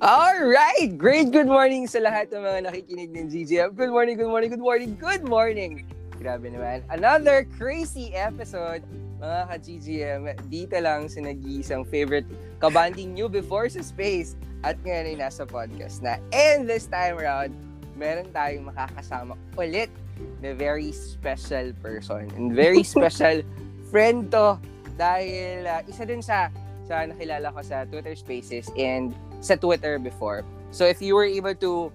Alright! Great good morning sa lahat ng mga nakikinig ng GGM. Good morning, good morning, good morning, good morning! Grabe naman. Another crazy episode, mga ka-GGM. Dito lang sa nag-iisang favorite kabanding nyo before sa space. At ngayon ay nasa podcast na. And this time around, meron tayong makakasama ulit na very special person. And very special friend to dahil uh, isa din sa sa nakilala ko sa Twitter Spaces and sa Twitter before. So if you were able to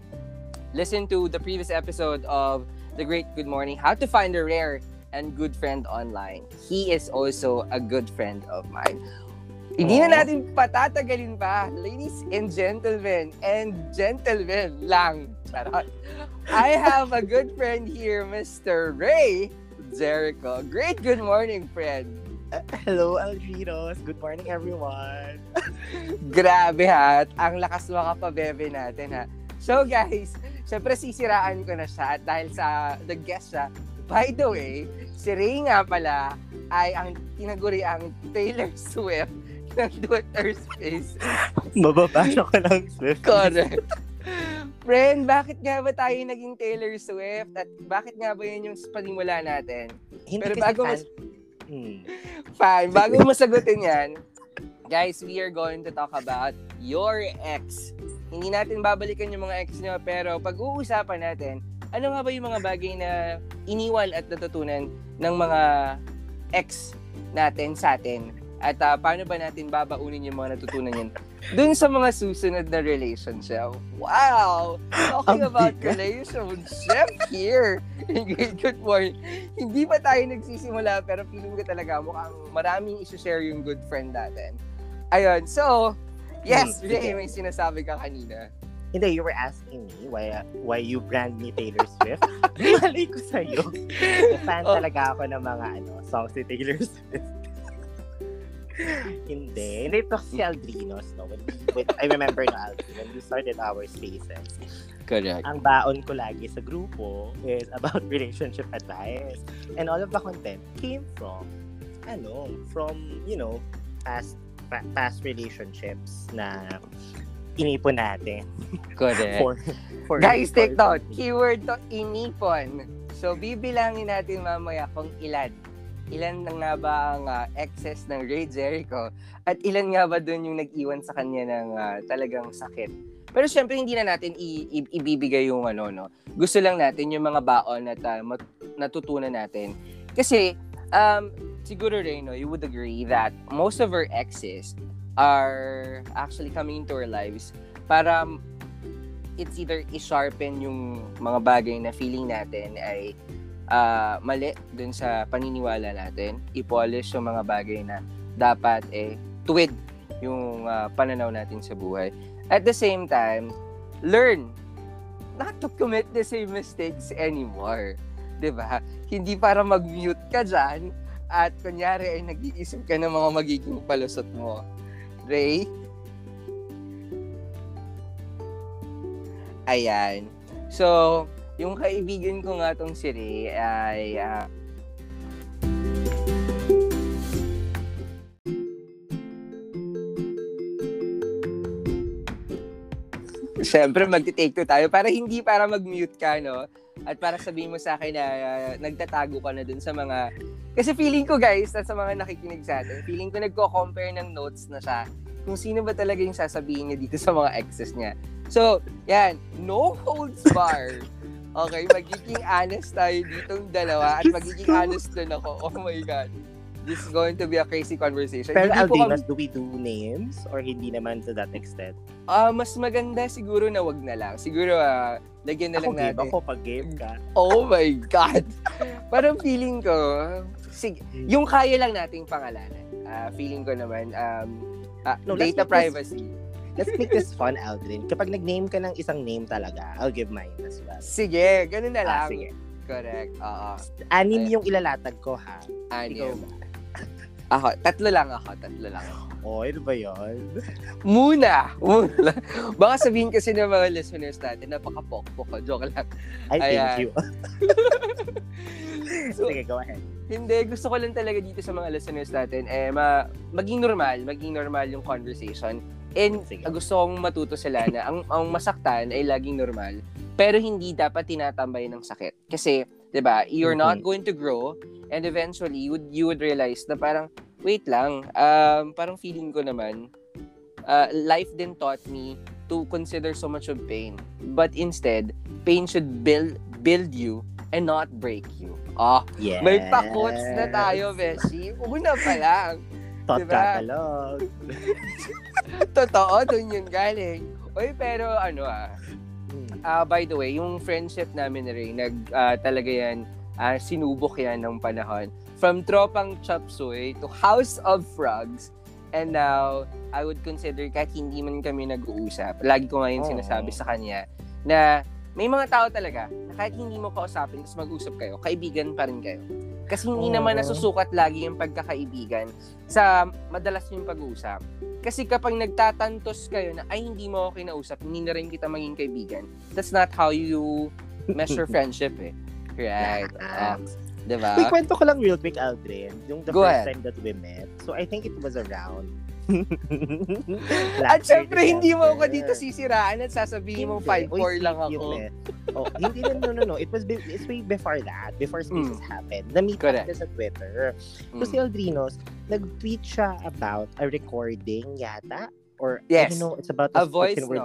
listen to the previous episode of The Great Good Morning, How to Find a Rare and Good Friend Online, he is also a good friend of mine. Hindi na natin patatagalin pa, ladies and gentlemen, and gentlemen lang. Charot. I have a good friend here, Mr. Ray Jericho. Great good morning, friend. Hello, Algiros. Good morning, everyone. Grabe ha. Ang lakas makapabebe natin ha. So guys, syempre sisiraan ko na siya at dahil sa the guest siya, by the way, si Ray nga pala ay ang tinaguri ang Taylor Swift ng Twitter space. Mababasa ko lang Swift. Correct. Friend, bakit nga ba tayo naging Taylor Swift? At bakit nga ba yun yung panimula natin? Hindi Pero kasi bago fan... mas- Hmm. Fine. Bago mo sagutin yan, guys, we are going to talk about your ex. Hindi natin babalikan yung mga ex nyo, pero pag-uusapan natin, ano nga ba yung mga bagay na iniwan at natutunan ng mga ex natin sa atin? At uh, paano ba natin babaunin yung mga natutunan yun dun sa mga susunod na relationship? Wow! Talking Ang about bigat. relationship here. Good, good morning. Hindi pa tayo nagsisimula pero feeling ko talaga mukhang maraming isi-share yung good friend natin. Ayun, so, yes, Hmm, Ray, sige. may sinasabi ka kanina. Hindi, you were asking me why why you brand me Taylor Swift. Malay ko sa'yo. Fan Oh. talaga ako ng mga ano songs ni Taylor Swift. Hindi. Hindi ito si Aldrinos, no? When, when, I remember na Aldrin, when we started our spaces, Correct. ang baon ko lagi sa grupo is about relationship advice. And all of the content came from, ano, from, you know, past pa- past relationships na inipon natin. Correct. For, for, Guys, for- take note. Keyword to inipon. So, bibilangin natin mamaya kung ilan. Ilan na nga ba ang ah, excess ng Ray Jericho at ilan nga ba dun yung nag-iwan sa kanya ng ah, talagang sakit. Pero syempre hindi na natin i- i- ibibigay yung ano no. Gusto lang natin yung mga baon at ah, mat- natutunan natin. Kasi um siguro Ray no, you would agree that most of our exes are actually coming into our lives para it's either i-sharpen yung mga bagay na feeling natin ay ah, mali dun sa paniniwala natin, i-polish yung mga bagay na dapat eh tuwid yung ah, pananaw natin sa buhay. At the same time, learn not to commit the same mistakes anymore. ba? Hindi para mag-mute ka dyan at kunyari ay nag-iisip ka ng mga magiging palusot mo. Ray? Ayan. So, yung kaibigan ko nga tong si Ray ay ah, Siyempre, magti-take two tayo para hindi para mag-mute ka, no? At para sabihin mo sa akin na ah, nagtatago ka na dun sa mga... Kasi feeling ko, guys, at sa mga nakikinig sa atin, feeling ko nagko-compare ng notes na siya kung sino ba talaga yung sasabihin niya dito sa mga exes niya. So, yan, no holds bar. Okay, magiging honest tayo ditong dalawa at magiging honest din ako. Oh my God. This is going to be a crazy conversation. Pero Hindi po kami- do we do names? Or hindi naman to that extent? Ah, mas maganda siguro na wag na lang. Siguro ah, lagyan na Ako lang natin. ako pag game ka. Oh my God! Parang feeling ko, sige, yung kaya lang nating pangalanan. Ah, feeling ko naman, um, ah, No, data privacy. Let's make this fun, Aldrin. Kapag nag-name ka ng isang name talaga, I'll give mine as well. Sige, ganun na lang. Ah, sige. Correct. Oo. Anim Ay. yung ilalatag ko, ha? Ikaw Anim. ba? Ako, tatlo lang ako, tatlo lang ako. Oh, ano ba yun? Muna! Muna. Baka sabihin kasi ng mga listeners natin, napaka-pokpok ko. Joke lang. I thank you. So, Sige, go ahead. Hindi, gusto ko lang talaga dito sa mga listeners natin, eh, ma- maging normal, maging normal yung conversation. And Sige. gusto kong matuto sila na ang, ang masaktan ay laging normal. Pero hindi dapat tinatambay ng sakit. Kasi, di ba, you're not Mhm. going to grow and eventually you would, you would realize na parang, wait lang, um, parang feeling ko naman, uh, life din taught me to consider so much of pain. But instead, pain should build build you and not break you. Ah, Yes. may pa-quotes na tayo, Beshi. Una pa lang. Thought diba? catalog. Totoo, dun yun galing. Uy, pero ano ah, ah, by the way, yung friendship namin na rin, nag, ah, talaga yan, ah, sinubok yan ng panahon. From Tropang Chop Suey to House of Frogs, and now, I would consider kahit hindi man kami nag-uusap, lagi ko ngayon Oo. sinasabi sa kanya, na may mga tao talaga, na kahit hindi mo kausapin, tapos mag-usap kayo, kaibigan pa rin kayo. Kasi hindi naman nasusukat lagi yung pagkakaibigan sa madalas yung pag-uusap. Kasi kapag nagtatantos kayo na, ay, hindi mo ako kinausap, hindi na rin kita maging kaibigan. That's not how you measure friendship eh. Right. Um, diba? May kwento ko lang real quick, Aldrin. Yung the Go first ahead. time that we met. So, I think it was around. At syempre, hindi mo ako dito sisiraan at sasabihin mo Hindi. 5'4 Uy, lang ako. Oh, hindi no, no, no, no. It was be- it's way before that. Before Spaces happened. Na-meet Mm. Correct. sa Twitter. So, Mm. si Aldrinos, nag-tweet siya about a recording yata. Or, I Yes. don't know, it's about A a, voice word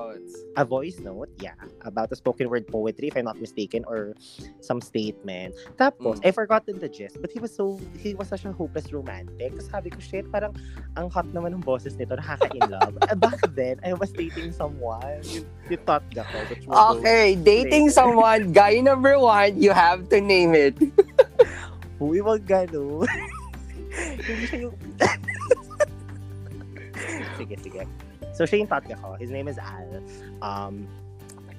a voice note, yeah, about a spoken word poetry, if I'm not mistaken, or some statement. Tapos, Mm. I forgotten the gist, but he was so, he was such a hopeless romantic. Tapos sabi ko, shit, parang ang hot naman ng boses nito, nakaka-in love. uh, back then, I was dating someone, yung, yung thought ko, which was Okay, dating someone, guy number one, you have to name it. Uy, wag gano'n. Hindi siya yung... sige, sige. So, siya yung tatga ko. His name is Al. Um,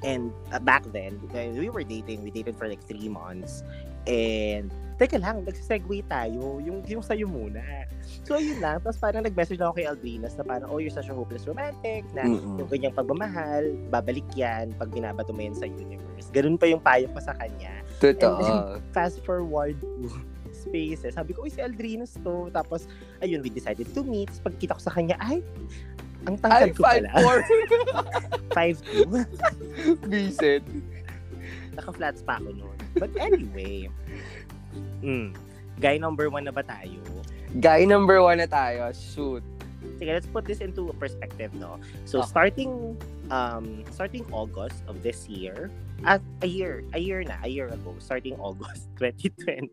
and uh, back then, we were dating. We dated for like three months. And, teka lang, nagsisegue tayo. Yung, yung sa'yo muna. So, ayun lang. Tapos parang nag-message lang ako kay Aldrinas na parang, oh, you're such a hopeless romantic. Na Mm-mm. yung ganyang pagmamahal, babalik yan pag binabato mo yan sa universe. Ganun pa yung payo ko sa kanya Totoo. fast forward to spaces. Sabi ko, uy, si Aldrinos to. Tapos, ayun, we decided to meet. Pagkita ko sa kanya, ay, ang Ay, tangkad ko pala. 5'2". 5'4". Vincent. Naka-flats pa ako noon. But anyway, mm, guy number one na ba tayo? Guy number one na tayo. Shoot. Sige, let's put this into perspective, no? So, Okay. starting um starting August of this year, at a year, a year na, a year ago, starting August 2020,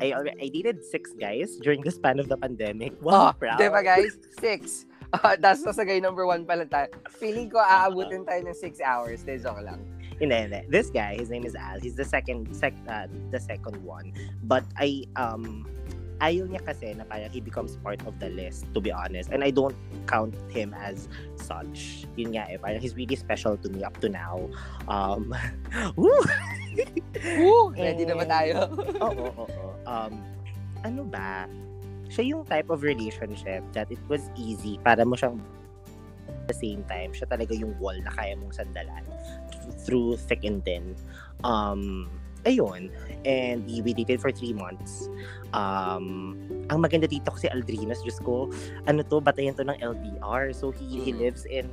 I already I dated six guys during the span of the pandemic. Oh, Wow, proud. di ba guys? Six. Uh, Tapos sa guy number one pala tayo. Feeling ko aabutin tayo ng six hours. De, joke lang. Hindi, hindi. This guy, his name is Al. He's the second, sec, uh, the second one. But I, um, ayaw niya kasi na parang he becomes part of the list, to be honest. And I don't count him as such. Yun nga eh, parang he's really special to me up to now. Um, woo! Woo! Ready na ba tayo? oo, oo, oo. Um, ano ba? Siya yung type of relationship that it was easy para mo siyang at the same time, siya talaga yung wall na kaya mong sandalan through thick and thin. Um, ayun. And we dated for three months. Um, ang maganda dito kasi Aldrinas, Diyos ko, ano to, batayan to ng LDR. So he, he Mm. lives in,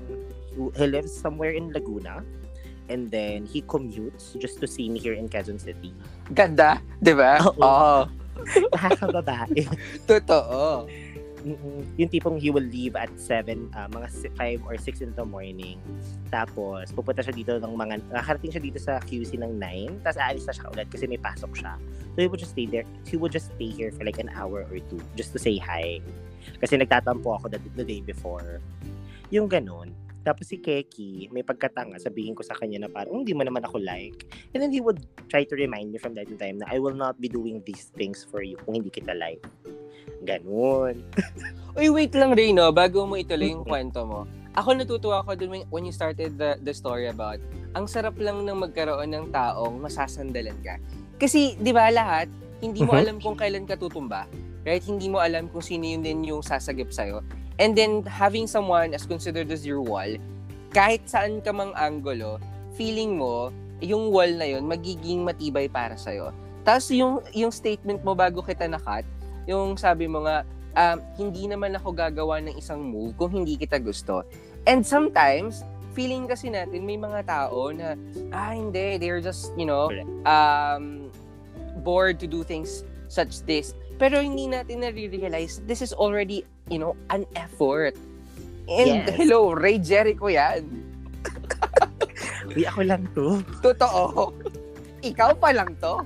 he lives somewhere in Laguna. And then he commutes just to see me here in Quezon City. Ganda. Di ba? Oo. Oo. Nakakababae. Totoo. Yung tipong he will leave at 7, ah, mga 5 or 6 in the morning. Tapos, pupunta siya dito ng mga, nakarating siya dito sa QC ng 9, tapos aalis na siya ulit kasi may pasok siya. So, he would just stay there, he would just stay here for like an hour or two just to say hi. Kasi nagtatampo ako the, the day before. Yung ganun. Tapos si Keki, may pagkatanga, sabihin ko sa kanya na parang, hindi mo naman ako like. And then he would try to remind me from to time na I will not be doing these things for you kung hindi kita like. Ganun. Uy, wait lang, Reno, bago mo ituloy yung kwento mo. Ako natutuwa ako dun when- you started the, the story about ang sarap lang ng magkaroon ng taong masasandalan ka. Kasi, di ba lahat, hindi mo Mhm. alam kung kailan ka tutumba. Right? Hindi mo alam kung sino yun din yung sasagip sa'yo. And then, having someone as considered as your wall, kahit saan ka mang angulo, feeling mo, yung wall na yun, magiging matibay para sa'yo. Tapos yung, yung statement mo bago kita nakat, yung sabi mo nga, um, hindi naman ako gagawa ng isang move kung hindi kita gusto. And sometimes, feeling kasi natin may mga tao na, ah, hindi, they're just, you know, um, bored to do things such this. Pero hindi natin na-realize this is already, you know, an effort. And Yes. hello, Ray Jericho yan. Uy, ako lang to. Totoo. Ikaw pa lang to.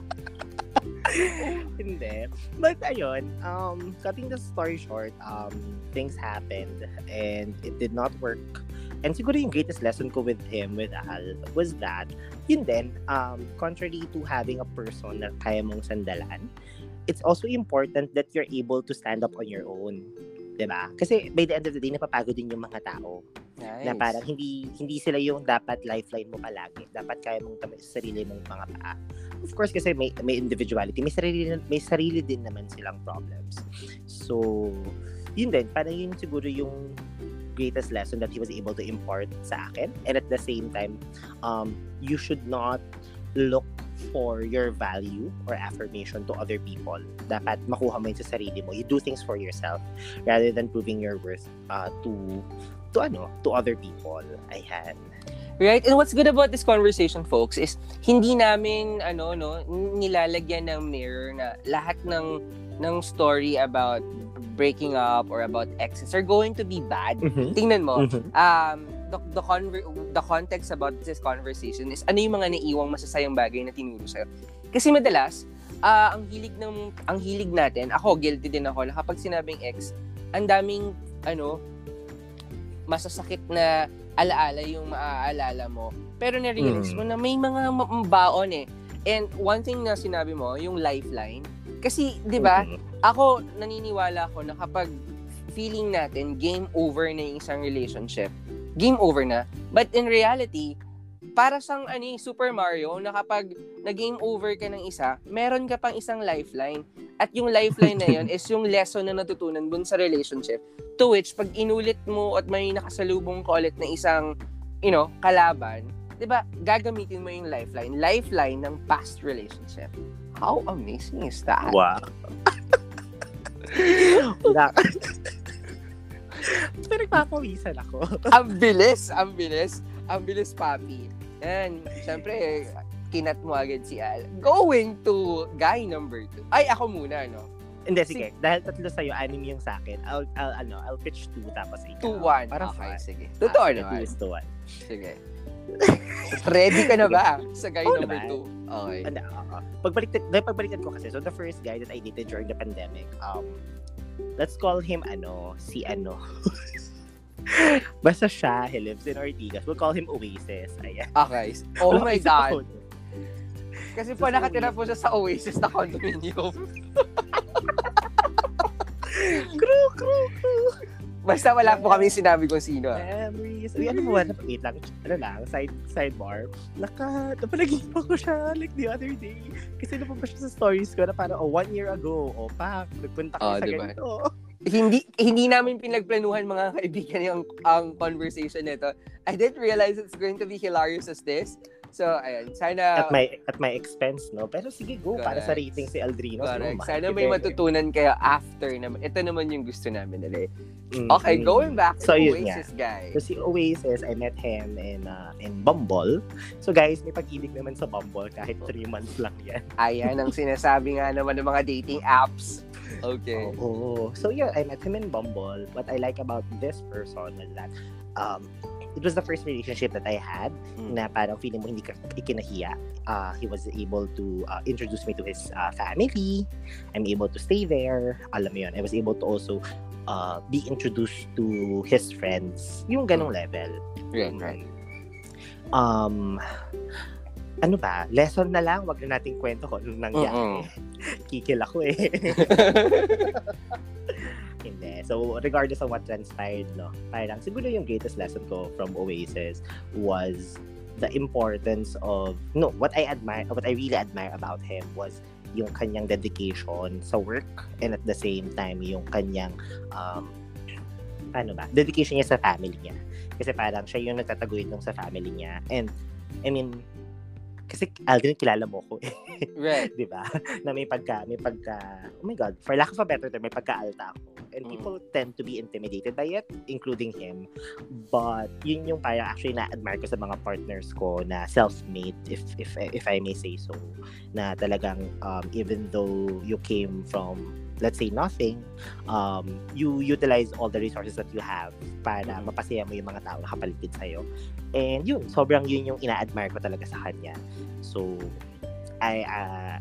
Hindi. But ayun, um, cutting the story short, um, things happened and it did not work. And siguro yung greatest lesson ko with him, with Al, was that, yun din, um, contrary to having a person na kaya mong sandalan, it's also important that you're able to stand up on your own. 'Di ba? Kasi by the end of the day, napapagod din yung mga tao. Nice. na parang hindi hindi sila yung dapat lifeline mo palagi. Dapat kaya mong tama sa sarili mong mga paa. Of course kasi may may individuality, may sarili may sarili din naman silang problems. So, yun din, parang yun siguro yung greatest lesson that he was able to impart sa akin. And at the same time, um, you should not look for your value or affirmation to other people. Dapat makuha mo yun sa sarili mo. You do things for yourself rather than proving your worth uh, to to ano, to other people. Ayan. Right? And what's good about this conversation, folks, is hindi namin, ano, no, nilalagyan ng mirror na lahat ng, ng story about breaking up or about exes are going to be bad. Mhm. Tingnan mo, Mhm. um, the, the, conver- the context about this conversation is ano yung mga naiiwang masasayang bagay na tinuro sa'yo. Kasi madalas, ah, ang hilig ng ang hilig natin, ako guilty din ako na kapag sinabing ex, ang daming ano masasakit na alaala yung maaalala mo. Pero na-realize Mm. mo na may mga baon eh. And one thing na sinabi mo, yung lifeline. Kasi, di ba, Mhm. ako naniniwala ako na kapag feeling natin game over na yung isang relationship, game over na. But in reality, para sang ano, Super Mario na kapag na-game over ka ng isa, meron ka pang isang lifeline. At yung lifeline na yun is yung lesson na natutunan dun sa relationship. To which, pag inulit mo at may nakasalubong ka ulit na isang, you know, kalaban, di ba, gagamitin mo yung lifeline. Lifeline ng past relationship. How amazing is that? Wow. Pero nagpapawisan ako. ang bilis, ang bilis, ang bilis, papi. Yan, syempre, kinat mo agad si Al. Going to guy number two. Ay, ako muna, no? Hindi, sige. Dahil tatlo sa'yo, anim yung sa akin. I'll, I'll, ano, I'll pitch two tapos ikaw. Two, one. Parang okay, fun. sige. Totoo Ah, naman. Two is to one. Sige. Ready ka na ba sa guy Oo number naman. two? Okay. Ano, oo. Pagbaliktad, dahil pagbaliktad ko kasi, so the first guy that I dated during the pandemic, um, let's call him, ano, si ano. Basta siya, he lives in Ortigas. We'll call him Oasis. Ayan. Okay. Oh my God. Kasi po nakatira po siya sa Oasis na condominium. Crew, crew, crew. Basta wala po kami sinabi kung sino. ah. Memories. Uy, ano ba? Wait lang. Ano lang, side, sidebar. Naka, napanaginip ko siya like the other day. Kasi napapa siya sa stories ko na parang, oh, one year ago, oh, pak, nagpunta ka Oh, sa diba? ganito. hindi hindi namin pinagplanuhan mga kaibigan yung ang conversation nito. I didn't realize it's going to be hilarious as this. So, ayun. Sana At my at my expense, no? Pero sige, go. Para sa Correct. rating si Aldrino. Correct. Siguro, Sana may matutunan kayo after naman. Ito naman yung gusto namin ulit. Mm, Okay, going back to So. Oasis guy. So si Oasis, I met him in uh, in Bumble. So guys, may pag-ibig naman sa Bumble kahit 3 months lang yan. Ayan ang sinasabi nga naman ng mga dating apps. Okay. Oo. So yeah, I met him in Bumble. What I like about this person was that um, it was the first relationship that I had Mm. na parang feeling mo hindi ka ikinahiya. Uh, he was able to uh, introduce me to his uh, family. I'm able to stay there. Alam mo yun, I was able to also uh, be introduced to his friends. Yung ganong level. Right, right. Um, ano ba? Lesson na lang, wag na nating kwento kung anong nangyari. Kikil ako eh. Hindi. So, regardless of what transpired, no, parang siguro yung greatest lesson ko from Oasis was the importance of, no, what I admire, what I really admire about him was yung kanyang dedication sa work and at the same time yung kanyang um, ano ba, dedication niya sa family niya. Kasi parang siya yung nagtataguyod nung sa family niya. And, I mean, kasi Aldrin kilala mo ko eh. Right. 'Di ba? Na may pagka may pagka oh my god, for lack of a better term, may pagka-alta ako. And Mm. people tend to be intimidated by it, including him. But yun yung parang actually na-admire ko sa mga partners ko na self-made, if if if I may say so. Na talagang um, even though you came from let's say nothing, um, you utilize all the resources that you have para Mhm. mapasaya mo yung mga tao na kapaligid sa'yo. And yun, sobrang yun yung ina-admire ko talaga sa kanya. So, I, uh,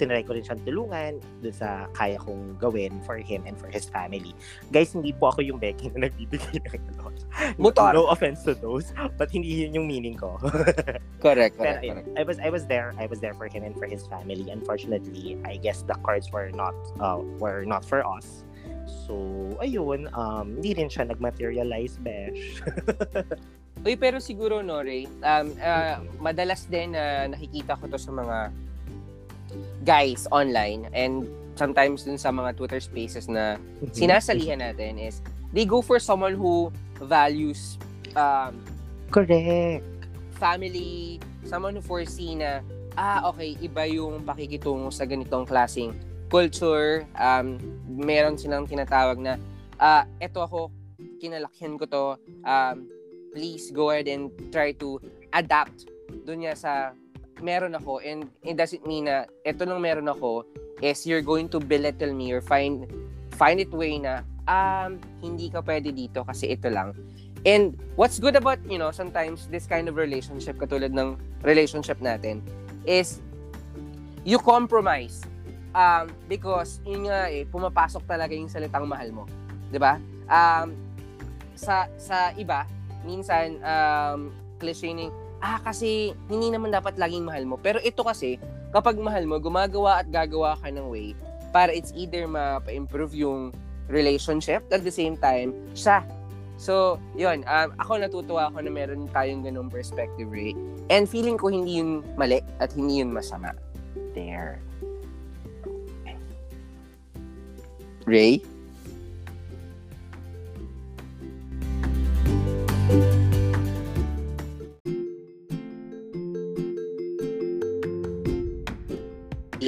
tinry ko rin siyang tulungan dun sa kaya kong gawin for him and for his family. Guys, hindi po ako yung Becky na nagbibigay ng ano. Motor. No offense to those, but hindi yun yung meaning ko. Correct, Pero correct, ayun, correct. I was I was there. I was there for him and for his family. Unfortunately, I guess the cards were not uh, were not for us. So, ayun, um, hindi rin siya nag-materialize, besh. Uy, pero siguro, no, Ray, um, ah, madalas din na nakikita ko to sa mga guys online and sometimes dun sa mga Twitter spaces na sinasalihan natin is they go for someone who values um, Correct. family, someone who foresee na, ah, okay, iba yung pakikitungo sa ganitong klaseng culture. Um, meron silang tinatawag na, ah, eto ako, kinalakyan ko to. Um, please go ahead and try to adapt dun niya sa meron ako. And it doesn't mean na eto lang meron ako is you're going to belittle me or find find it way na um, hindi ka pwede dito kasi ito lang. And what's good about, you know, sometimes this kind of relationship, katulad ng relationship natin, is you compromise. Um, because, yun nga eh, pumapasok talaga yung salitang mahal mo. 'Di ba? Um, sa, sa iba, minsan, um, cliche ah, kasi hindi naman dapat laging mahal mo. Pero ito kasi, kapag mahal mo, gumagawa at gagawa ka ng way para it's either ma-improve yung relationship at the same time, siya So, yun, um, ako natutuwa ako na meron tayong ganung perspective, Ray. And feeling ko hindi yun mali at hindi yun masama. There. Ray?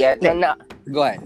Yeah, na, na, go ahead.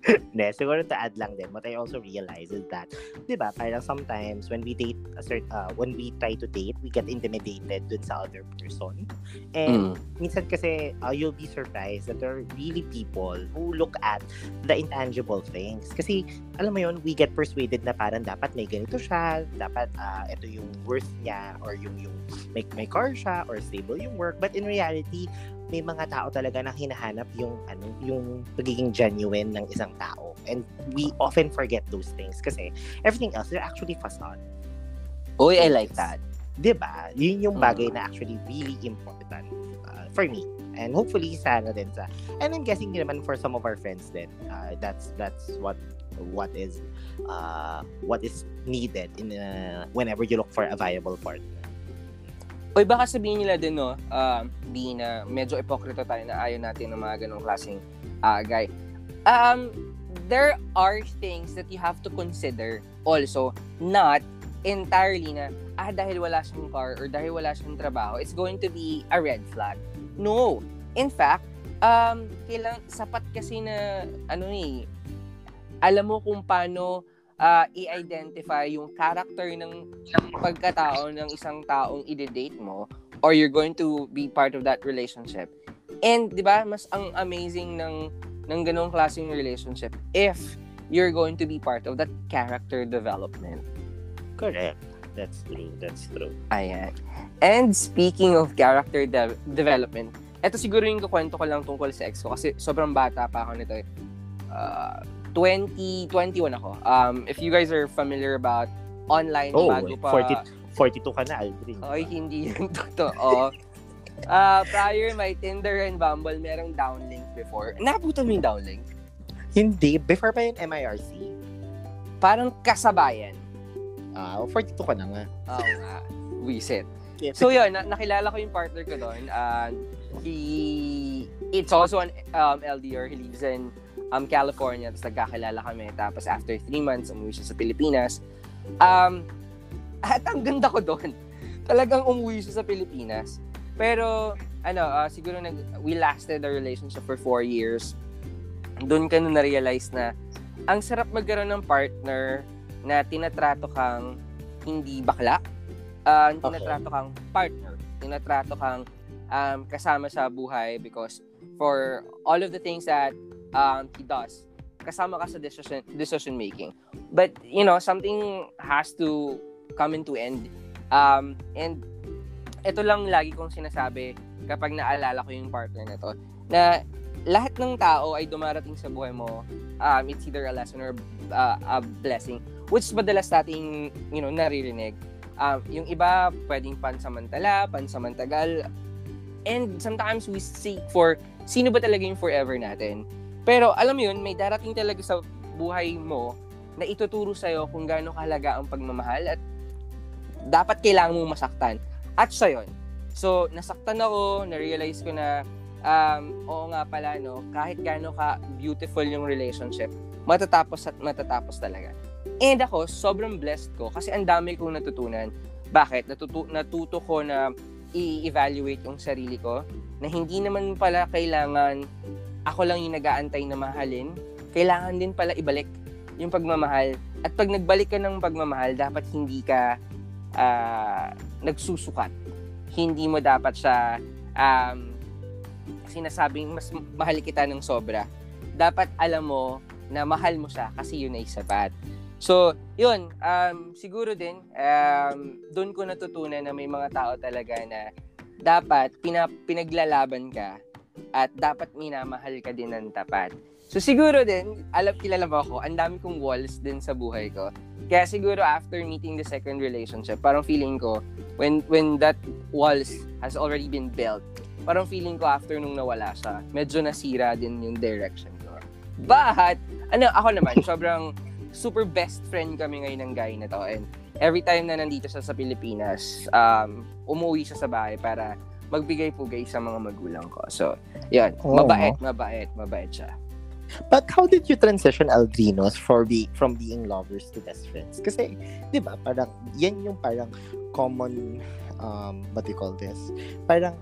Hindi, siguro to add lang din, what I also realize is that, di ba, parang sometimes when we date, a cert, uh, when we try to date, we get intimidated dun sa other person. And Mm. minsan kasi, uh, you'll be surprised that there are really people who look at the intangible things. Kasi, alam mo yun, we get persuaded na parang dapat may ganito siya, dapat uh, ito yung worth niya, or yung, yung may, may car siya, or stable yung work. But in reality, may mga tao talaga na hinahanap yung ano yung pagiging genuine ng isang tao. And we often forget those things kasi everything else they're actually facade. Uy, I like that. 'di ba yun yung bagay Mm. na actually really important uh, for me. And hopefully sana din sa and I'm guessing naman for some of our friends din. Uh, that's that's what what is uh what is needed in uh, whenever you look for a viable partner Uy, baka sabihin nila din, no, um, di na medyo ipokrito tayo na ayaw natin ng mga ganong klaseng ah, guy. Um, there are things that you have to consider also, not entirely na, ah, dahil wala siyang car or dahil wala siyang trabaho, it's going to be a red flag. No. In fact, um, kailang, sapat kasi na, ano eh, alam mo kung paano ah, i-identify yung character ng pagkatao ng isang taong i-date mo or you're going to be part of that relationship. And 'di ba, mas ang amazing ng ng ganong klaseng relationship if you're going to be part of that character development. correct that's true that's true Ayan. And speaking of character de- development, eto siguro yung kukwento ko lang tungkol sa ex ko kasi sobrang bata pa ako nito. eh. Uh, 20, 21 ako. Um, if you guys are familiar about online Oh, bago pa... 40 42 ka na Aldrin Oy, hindi yun totoo. Ah, prior my Tinder and Bumble, merong downlink before. Nabutan mo yung downlink? Hindi. Before pa yung MIRC. Parang kasabayan. Ah, 42 ka na nga. Oo nga. Wisit. So yun, na- nakilala ko yung partner ko doon. Uh, he, it's also an um, LDR. He lives in um, California. Tapos nagkakilala kami. Tapos after three months, umuwi siya sa Pilipinas. Um, at ang ganda ko doon. Talagang umuwi siya sa Pilipinas. Pero ano, uh, siguro nag, we lasted a relationship for four years. Doon ka na na-realize na ang sarap magkaroon ng partner na tinatrato kang hindi bakla, uh, tinatrato kang partner, tinatrato kang um, kasama sa buhay because for all of the things that um, he does, kasama ka sa decision, decision making. But, you know, something has to come into end. Um, and ito lang lagi kong sinasabi kapag naalala ko yung partner na to, na lahat ng tao ay dumarating sa buhay mo, um, it's either a lesson or uh, a blessing, which madalas nating, you know, naririnig. Um, yung iba, pwedeng pansamantala, pansamantagal, and sometimes we seek for sino ba talaga yung forever natin. Pero alam mo yun, may darating talaga sa buhay mo na ituturo sa'yo kung gaano kahalaga ang pagmamahal at dapat kailangan mong masaktan. At siya yun. So, nasaktan ako, na-realize ko na um, oo nga pala, no, kahit gaano ka beautiful yung relationship, matatapos at matatapos talaga. And ako, sobrang blessed ko kasi ang dami kong natutunan. Bakit? Natutu- natuto ko na i-evaluate yung sarili ko na hindi naman pala kailangan ako lang yung nag-aantay na mahalin. Kailangan din pala ibalik yung pagmamahal. At pag nagbalik ka ng pagmamahal, dapat hindi ka uh, nagsusukat. Hindi mo dapat siya um, sinasabing mas mahal kita ng sobra. Dapat alam mo na mahal mo siya kasi yun ay sapat. So, yun, um, siguro din, um, doon ko natutunan na may mga tao talaga na dapat pina, pinaglalaban ka at dapat minamahal ka din ng tapat. So, siguro din, alam, kilala mo ako, ang dami kong walls din sa buhay ko. Kaya siguro after meeting the second relationship, parang feeling ko, when when that walls has already been built, parang feeling ko after nung nawala siya, medyo nasira din yung direction ko. But, ano, ako naman, sobrang super best friend kami ngayon ng guy na to. And every time na nandito siya sa Pilipinas, um, umuwi siya sa bahay para magbigay pugay sa mga magulang ko. So, yun. Oh. Mabait, mabait, mabait siya. But how did you transition Aldrinos for be, from being lovers to best friends? Kasi, di ba, parang, yan yung parang common, um, what do you call this? Parang,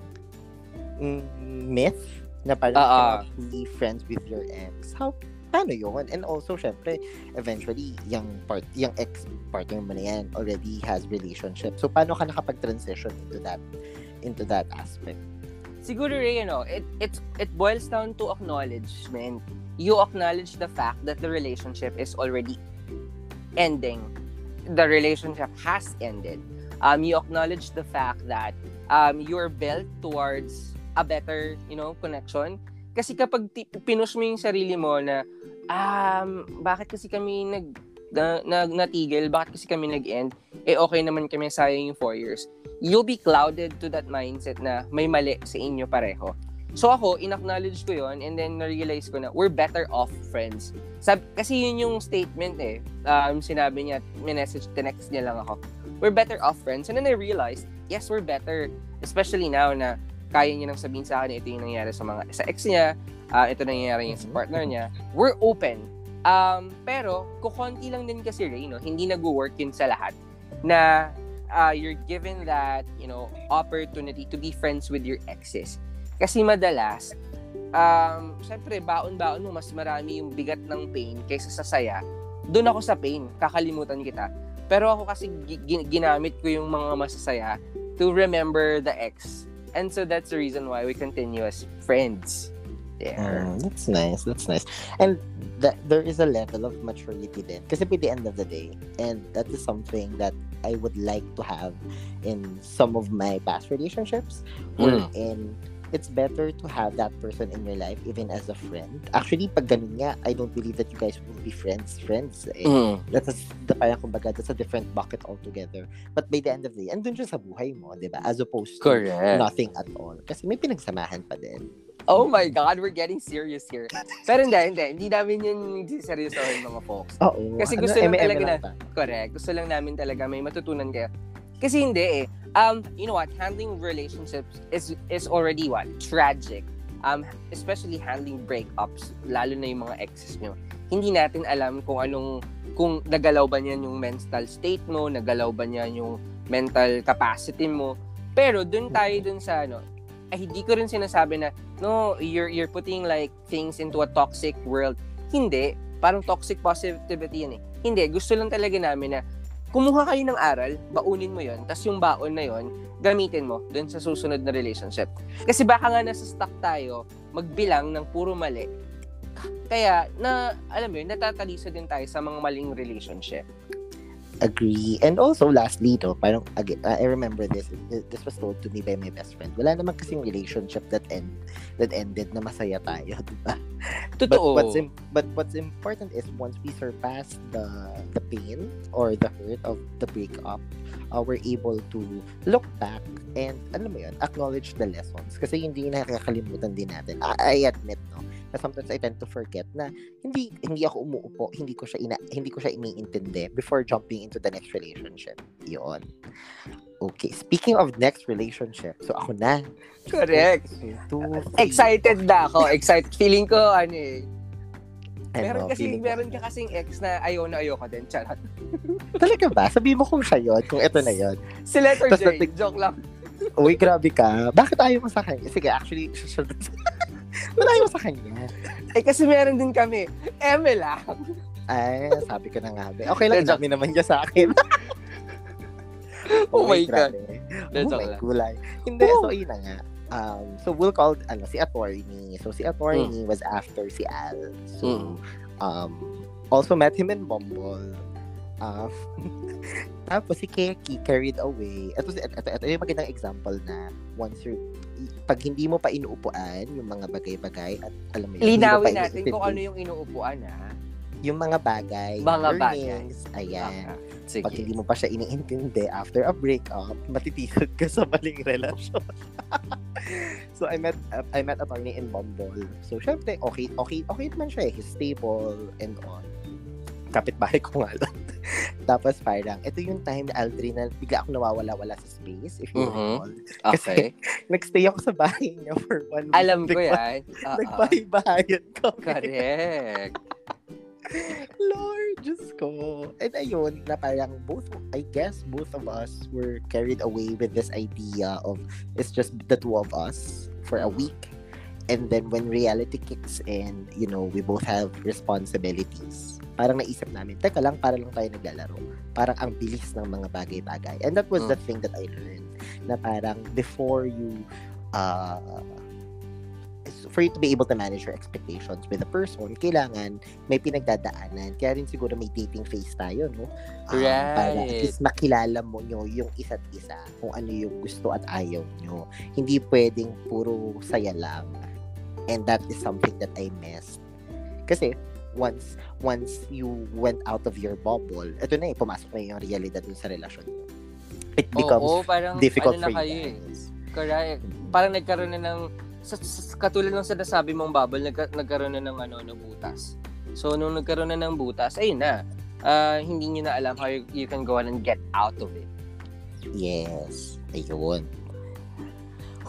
mm, myth na parang uh-uh. be friends with your ex. How paano yun? And also, syempre, eventually, yung, part, yung ex-partner mo na yan already has relationship. So, paano ka nakapag-transition into that, into that aspect? Siguro, Ray, you know, it, it, it boils down to acknowledgement. You acknowledge the fact that the relationship is already ending. The relationship has ended. Um, you acknowledge the fact that um, you're built towards a better, you know, connection kasi kapag t- pinush mo yung sarili mo na, um, bakit kasi kami nag, na, na, natigil, bakit kasi kami nag-end, eh okay naman kami sayang yung 4 years. You'll be clouded to that mindset na may mali sa inyo pareho. So ako, in-acknowledge ko yon and then na-realize ko na we're better off friends. Sab kasi yun yung statement eh. Um, sinabi niya, may message, text niya lang ako. We're better off friends. And then I realized, yes, we're better. Especially now na kaya niya nang sabihin sa akin ito yung nangyari sa mga sa ex niya, uh, ito nangyayari yung sa partner niya. We're open. Um, pero, kukonti lang din kasi, Ray, no? hindi nag-work yun sa lahat. Na uh, you're given that, you know, opportunity to be friends with your exes. Kasi madalas, um, syempre, baon-baon mo, mas marami yung bigat ng pain kaysa sa saya. Doon ako sa pain, kakalimutan kita. Pero ako kasi ginamit ko yung mga masasaya to remember the ex and so that's the reason why we continue as friends. Yeah. Mm, that's nice. That's nice. And that there is a level of maturity then. Because at the end of the day, and that is something that I would like to have in some of my past relationships, mm. in it's better to have that person in your life even as a friend. Actually, pag ganun nga, I don't believe that you guys will be friends, friends. Eh. Mm. That's a, the parang kumbaga, that's a different bucket altogether. But by the end of the day, andun siya sa buhay mo, di ba? As opposed to Correct. nothing at all. Kasi may pinagsamahan pa din. Oh my God, we're getting serious here. Pero hindi, hindi. Hindi namin yun seryosohin mga folks. Oo. Kasi gusto ano, lang talaga na, correct, gusto lang namin talaga may matutunan kayo. Kasi hindi eh. Um, you know what? Handling relationships is is already what tragic. Um, especially handling breakups, lalo na yung mga exes nyo. Hindi natin alam kung anong kung nagalaw ba niyan yung mental state mo, nagalaw ba niyan yung mental capacity mo. Pero dun tayo dun sa ano, ay, hindi ko rin sinasabi na, no, you're, you're putting like things into a toxic world. Hindi. Parang toxic positivity yan eh. Hindi. Gusto lang talaga namin na kumuha kayo ng aral, baunin mo yon tapos yung baon na yon gamitin mo dun sa susunod na relationship. Kasi baka nga nasa stuck tayo, magbilang ng puro mali. Kaya, na, alam mo yun, natatalisa din tayo sa mga maling relationship. Agree. And also, lastly, no, parang, again, I remember this, this was told to me by my best friend. Wala naman kasing relationship that end that ended na masaya tayo, di ba? Totoo. But what's, im- but what's important is once we surpass the the pain or the hurt of the breakup, uh, we're able to look back and, alam mo yun, acknowledge the lessons. Kasi hindi nakakalimutan din natin. I, I admit, no, na sometimes I tend to forget na hindi hindi ako umuupo, hindi ko siya ina, hindi ko siya iniintindi before jumping into the next relationship. 'Yon. Okay, speaking of next relationship, so ako na. Correct. Two, Excited na ako. Excited. Feeling ko, ano eh. Ano, Meron kasi, meron ka kasing ex na ayaw na ayaw ka din. Charot. Talaga ba? Sabi mo kung siya yun, kung ito na yun. Si letter J. natik- Joke lang. Uy, grabe ka. Bakit ayaw mo sa kanya? Sige, actually, siya Mo sa kanya? Eh kasi meron din kami. Eme lang. Ay, sabi ko na nga. be. Okay lang, dami naman niya sa akin. Oh my God. grabe. Oh my gulay. Hindi, so yun na nga. Um, so we'll call ano si attorney. So si attorney was after si Al. So Mm. um also met him in Bumble. Um, tapos si Keki carried away. Ito, ito, ito, ito yung magandang example na once you pag hindi mo pa inuupuan yung mga bagay-bagay at alam mo yun, Linawin natin kung ano yung inuupuan ha. yung mga bagay, Mga learnings, ayan. Ah, Sige. Pag hindi mo pa siya iniintindi after a breakup, matitisod ka sa maling relasyon. so I met uh, I met attorney in Bumble. So syempre okay okay okay naman siya eh. He's stable and all. Kapit-bahay ko nga lang. Tapos parang, ito yung time na Aldrin na bigla ako nawawala-wala sa space, if you Mhm. recall. Okay. Nagstay ako sa bahay niya for one week. Alam ko yan. Oo. Nagpahibahayan ko. Correct. Lord, Diyos ko. And ayun, na parang both, I guess both of us were carried away with this idea of it's just the two of us for a week. And then when reality kicks in, you know, we both have responsibilities. Parang naisip namin, teka lang, para lang tayo naglalaro. Parang ang bilis ng mga bagay-bagay. And that was the thing that I learned. Na parang before you, uh, for you to be able to manage your expectations with a person, kailangan may pinagdadaanan. Kaya rin siguro may dating phase tayo, no? Um, Para at Right. least makilala mo nyo yung isa't isa, kung ano yung gusto at ayaw nyo. Hindi pwedeng puro saya lang. And that is something that I missed. Kasi, once once you went out of your bubble, ito na eh, pumasok na yung realidad dun sa relasyon mo. It becomes Oo, parang difficult ano for na you kayo eh. guys. Correct. Parang nagkaroon na ng sa, sa- katulad ng sinasabi mong bubble, nagka, nagkaroon na ng ano, ng butas. So nung nagkaroon na ng butas, ayun na. Ah, hindi niyo na alam how you, you can go on and get out of it. Yes. Ayun.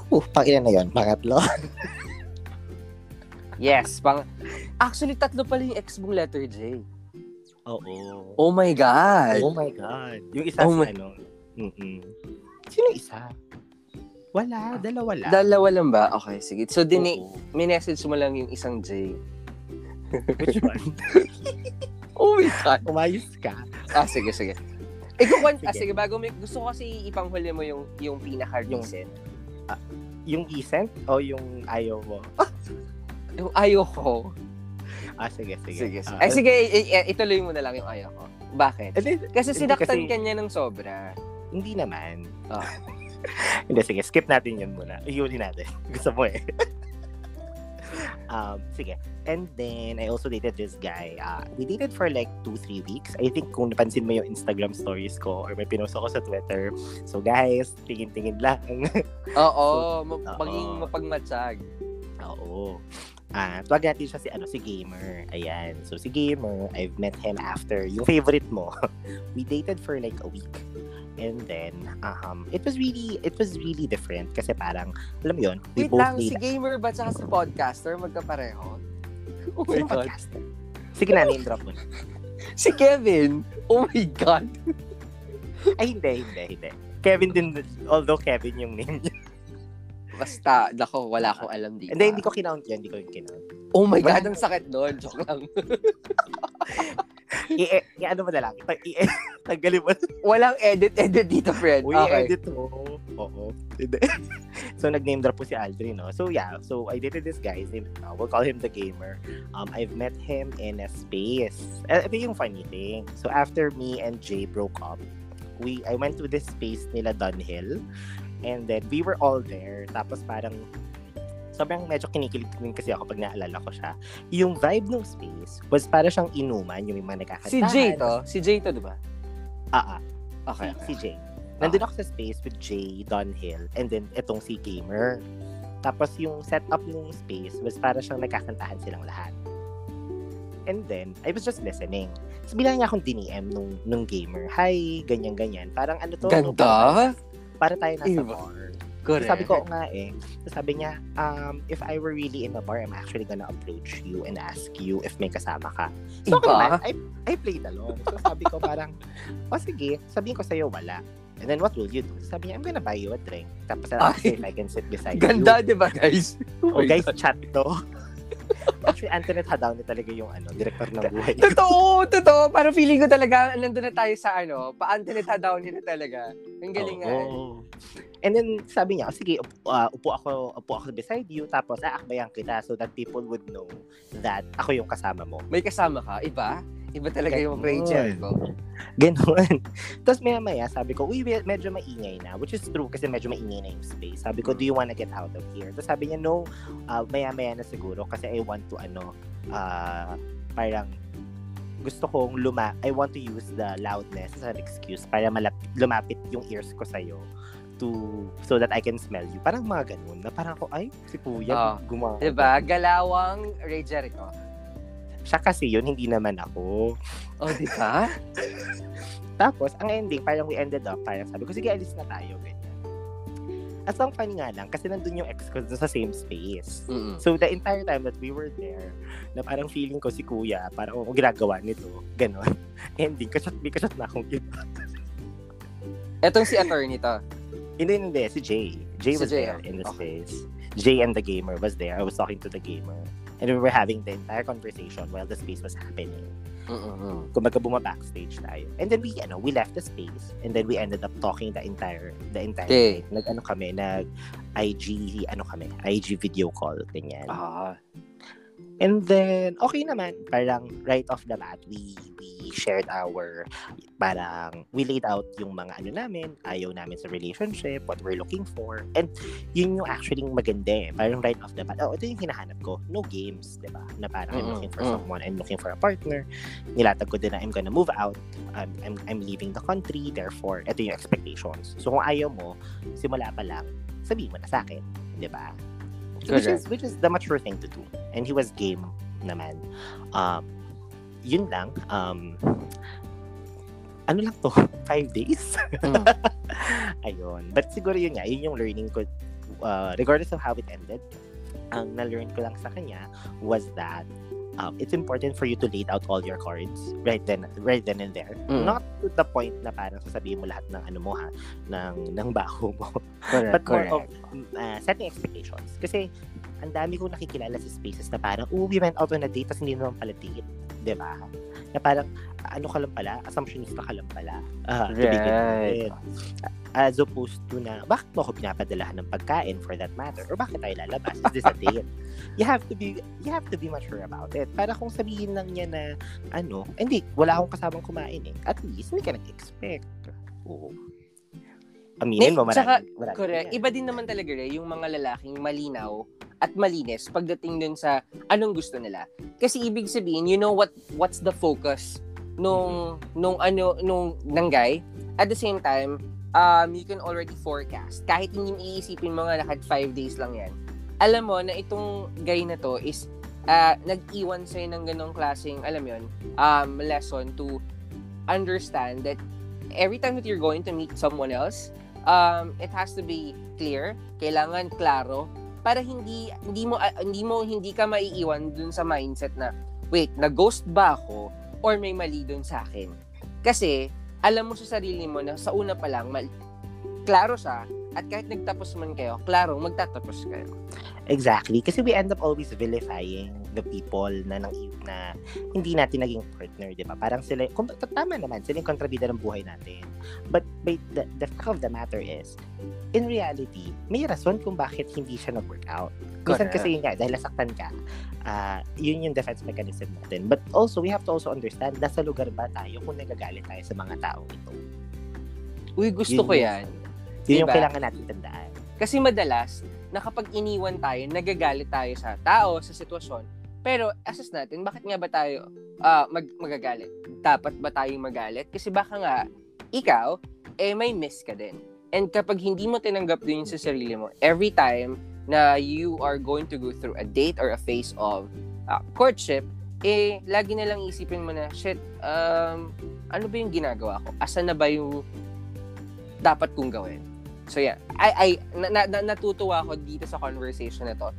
Uh, pang ilan na yun? Pangatlo? Yes, pang Actually tatlo pala yung ex mong letter J. Oo. Oh my god. Oh my God. Yung isa Oh sa my- ano. Mm-mm. Sino yung isa? Wala. Dalawa lang. Dalawa lang ba? Okay, sige. So dini minessage mo lang yung isang J. Which one? Oh my god. Umayos ka. Ah, sige, sige. Ikaw, sige. Ah, Sige. bago may, gusto ko kasi ipanghuli mo yung, yung pinaka-recent. Yung decent o yung ayaw mo? Yung ayaw ko. Ah, sige, sige. Sige, sige. Ah, Ay, sige, i- i- ituloy mo na lang yung ayaw ko. Bakit? Hindi, Kasi hindi sinaktan kasi- ka niya ng sobra. hindi naman. Ah. hindi, sige. Skip natin yun muna. Iuli natin. Gusto mo eh. um, sige. And then, I also dated this guy. Uh, we dated for like two, three weeks. I think kung napansin mo yung Instagram stories ko or may pinost ako sa Twitter. So guys, tingin-tingin lang. Oo, ma- oo. maging mapagmatsag. Oo. Ah, tawag natin siya si ano si Gamer. Ayan. So si Gamer, I've met him after yung favorite mo. We dated for like a week. And then um it was really it was really different kasi parang alam mo yun, we Wait both lang, si gamer ba tsaka si podcaster magkapareho? Oh my Sino God. podcaster? Sige na, name drop mo. na. Si Kevin! Oh my God! Ay, hindi, hindi, hindi. Kevin din, although Kevin yung name niya. Basta, nako, wala akong alam dito. Hindi, hindi ko kinount yan. Hindi ko yung kinount. Oh my. God, ang sakit doon. Joke lang. I, i, ano mo na lang. Tag, i, tanggalin mo. Walang edit-edit dito, friend. Uy, okay. edit mo. Oo. Hindi. so, nag-name drop po si Aldrin, no? So, yeah. So, I dated this guy. His name, uh, we'll call him the gamer. Um, I've met him in a space. Uh, ito yung funny thing. So, after me and Jay broke up, we I went to this space nila Dunhill. And then, we were all there. Tapos, parang sobrang medyo kinikilig din kasi ako pag naalala ko siya. Yung vibe ng space was para siyang inuman, yung mga nagkakantahan. Si Jay to. Si Jay to, di ba? Ah, ah. Okay. Si, si Jay. Nandun ako sa space with Jay, Dunhill, and then itong si Gamer. Tapos yung setup ng space was para siyang nagkakantahan silang lahat. And then, I was just listening. Tapos bilang niya akong diniem nung, nung gamer. Hi, ganyan-ganyan. Parang ano to? Ganda. Para tayo nasa Iba. bar. Correct. Sabi ko "Oo nga eh. So sabi niya, um, if I were really in a bar, I'm actually gonna approach you and ask you if may kasama ka. So Iba. okay naman, I, I played along. So sabi ko parang, o oh, sige, sabihin ko sa'yo wala. And then what will you do? Sabi niya, I'm gonna buy you a drink. Tapos I'll ask Ay. if I can sit beside Ganda, you. di ba, guys? Oh, my guys, God. chat to. Actually, Antoinette Hadawnit talaga yung ano, director ng buhay. Totoo, totoo. Parang feeling ko talaga, nandun na tayo sa ano, pa-antinita down na talaga. Ang galingan. Oo. And then sabi niya, "Oh, sige, up- uh, upo ako, upo ako beside you, tapos aakbayan kita so that people would know that ako yung kasama mo. May kasama ka, iba? Iba talaga yung Ganon. Rachel ko. Ganon. Tapos maya maya, sabi ko, uy, me- medyo maingay na. Which is true kasi medyo maingay na yung space. Sabi ko, do you wanna get out of here? Tapos sabi niya, no, uh, maya maya na siguro kasi I want to, ano, uh, parang gusto kong luma I want to use the loudness as an excuse para malapit, lumapit yung ears ko sa'yo to so that I can smell you. Parang mga ganun. Na parang ako, ay, si kuya, Ah, gumawa. Diba? Galawang Ray Jericho. Siya kasi yun, hindi naman ako. Oh, di ba? Tapos, ang ending, parang we ended up, parang sabi ko, sige, alis na tayo, ganyan. At ang funny nga lang, kasi nandun yung ex ko sa same space. Mm-mm. So, the entire time that we were there, na parang feeling ko si kuya, parang oh, ginagawa nito, ganon. Ending, kasat, may kasat na akong ginawa. Etong si attorney to. Hindi, hindi, si Jay. Jay Si was Jay, there in the okay. space. Jay and the gamer was there. I was talking to the gamer. And we were having the entire conversation while the space was happening. Mm-mm. kumbaga buma backstage tayo. And then we ano, we left the space and then we ended up talking the entire the entire Okay. night. Nag ano kami, nag IG ano kami, IG video call ganyan. Ah. And then okay naman, parang right off the bat we we shared our parang we laid out yung mga ano namin, ayaw namin sa relationship, what we're looking for. And yun yung actually maganda eh. Parang right off the bat, oh, ito yung hinahanap ko. No games, di ba? Na parang I'm Mm, looking for mm. someone, I'm looking for a partner. Nilatag ko din na I'm gonna move out. I'm, I'm, I'm leaving the country. Therefore, ito yung expectations. So kung ayaw mo, simula pa lang, sabihin mo na sa akin. Di ba? Which Correct. is, which is the mature thing to do. And he was game naman. Um, yun lang. Um, ano lang to? Five days? Mm. Ayun. But siguro yun nga, yun yung learning ko. Uh, regardless of how it ended, ang na-learn ko lang sa kanya was that um, it's important for you to lay out all your cards right then right then and there. Mm. Not to the point na parang sasabihin mo lahat ng ano mo ha, ng, ng baho mo. Correct, But more correct. of uh, setting expectations. Kasi ang dami kong nakikilala sa spaces na parang, oh, we went out on a date, tapos hindi naman pala date. Di ba? Na parang, ano ka lang pala, assumptionista ka lang pala. to begin Right. As opposed to na, bakit mo ako pinapadalahan ng pagkain for that matter? Or bakit tayo lalabas? Is this a date? you have to be you have to be mature about it. Para kung sabihin lang niya na, ano, hindi, wala akong kasabang kumain eh. At least, hindi ka nag-expect. Oo. Aminin mo, marami. tsaka, marami Correct. yan. Iba din naman talaga rin yung mga lalaking malinaw at malinis pagdating dun sa anong gusto nila. Kasi ibig sabihin, you know what what's the focus nung nung ano nung ng guy. At the same time, um you can already forecast. Kahit hindi mo iisipin mo nga lakad 5 days lang yan. Alam mo na itong guy na to is ah, nag-iwan sa'yo ng ganong klaseng, alam yon um, lesson to understand that every time that you're going to meet someone else, um, it has to be clear, kailangan klaro para hindi hindi mo ah, hindi mo hindi ka maiiwan dun sa mindset na wait, na-ghost ba ako or may mali dun sa akin. Kasi alam mo sa sarili mo na sa una pa lang mal- klaro siya At kahit nagtapos man kayo, klaro, magtatapos kayo. Exactly. Kasi we end up always vilifying the people na, nang, na hindi natin naging partner, di ba? Parang sila, kung, tama naman, sila yung kontrabida ng buhay natin. But, but the, the fact of the matter is, in reality, may rason kung bakit hindi siya nag-work out. Minsan kasi yun nga, dahil nasaktan ka, uh, yun yung defense mechanism natin. But also, we have to also understand, nasa lugar ba tayo kung nagagalit tayo sa mga taong ito? Uy, gusto Yun ko yan. Yun Diba? yung kailangan natin tandaan. Kasi madalas, na kapag iniwan tayo, nagagalit tayo sa tao, sa sitwasyon. Pero assess natin, bakit nga ba tayo ah, mag magagalit? Dapat ba tayong magalit? Kasi baka nga, ikaw, eh may miss ka din. And kapag hindi mo tinanggap din yun sa sarili mo, every time na you are going to go through a date or a phase of ah, courtship, eh, lagi na lang isipin mo na, shit, um, ano ba yung ginagawa ko? Asa na ba yung dapat kong gawin? So yeah, I, I na, na, na- natutuwa ako dito sa conversation na to.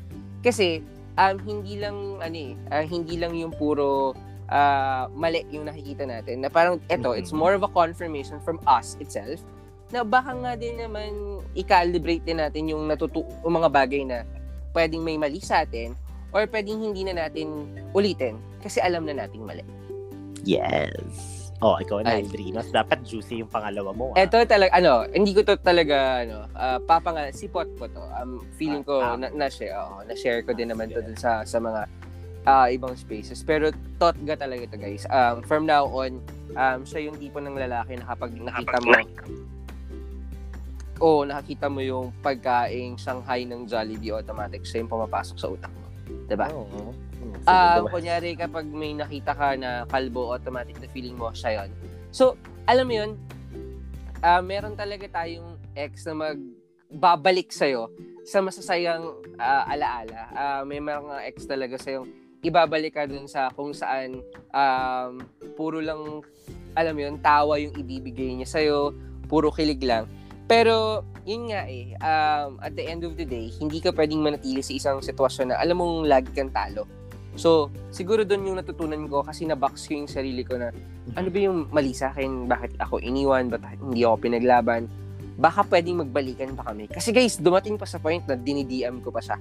Kasi um, hindi lang ano eh, ah, hindi lang yung puro ah, mali yung nakikita natin. Na parang eto, it's more of a confirmation from us itself na baka nga din naman i-calibrate din natin yung natutu yung mga bagay na pwedeng may mali sa atin or pwedeng hindi na natin ulitin kasi alam na nating mali. Yes. Oh, ikaw na, Ay. Aldrinos. Dapat juicy yung pangalawa mo. ah. Eto talaga, ano, hindi ko to talaga, ano, uh, papanga, si Pot ko to. Um, feeling ko, Ah, ah. na, na-share, oo, na-share ko din Ah, naman to sige. dun sa, sa mga ah, ibang spaces. Pero totga talaga to guys. Um, from now on, um, siya yung tipo ng lalaki na kapag nakita mo, oh, nakakita mo yung pagkaing Shanghai ng Jollibee automatic, siya yung pumapasok sa utak mo. Diba? Oo. Sige, Ah, diba? kunyari kapag may nakita ka na kalbo, automatic na feeling mo siya yon. So, alam mo yun, ah, meron talaga tayong ex na magbabalik sa'yo sa masasayang ah, alaala. Ah, may mga ex talaga sa'yo ibabalik ka dun sa kung saan um, puro lang, alam mo yun, tawa yung ibibigay niya sa'yo, puro kilig lang. Pero, yun nga eh, um, at the end of the day, hindi ka pwedeng manatili sa isang sitwasyon na alam mong lagi kang talo. So, siguro doon yung natutunan ko kasi nabox ko yung sarili ko na ano ba yung mali sa akin? Bakit ako iniwan? Ba't hindi ako pinaglaban? Baka pwedeng magbalikan pa kami. Kasi guys, dumating pa sa point na dinidiam ko pa siya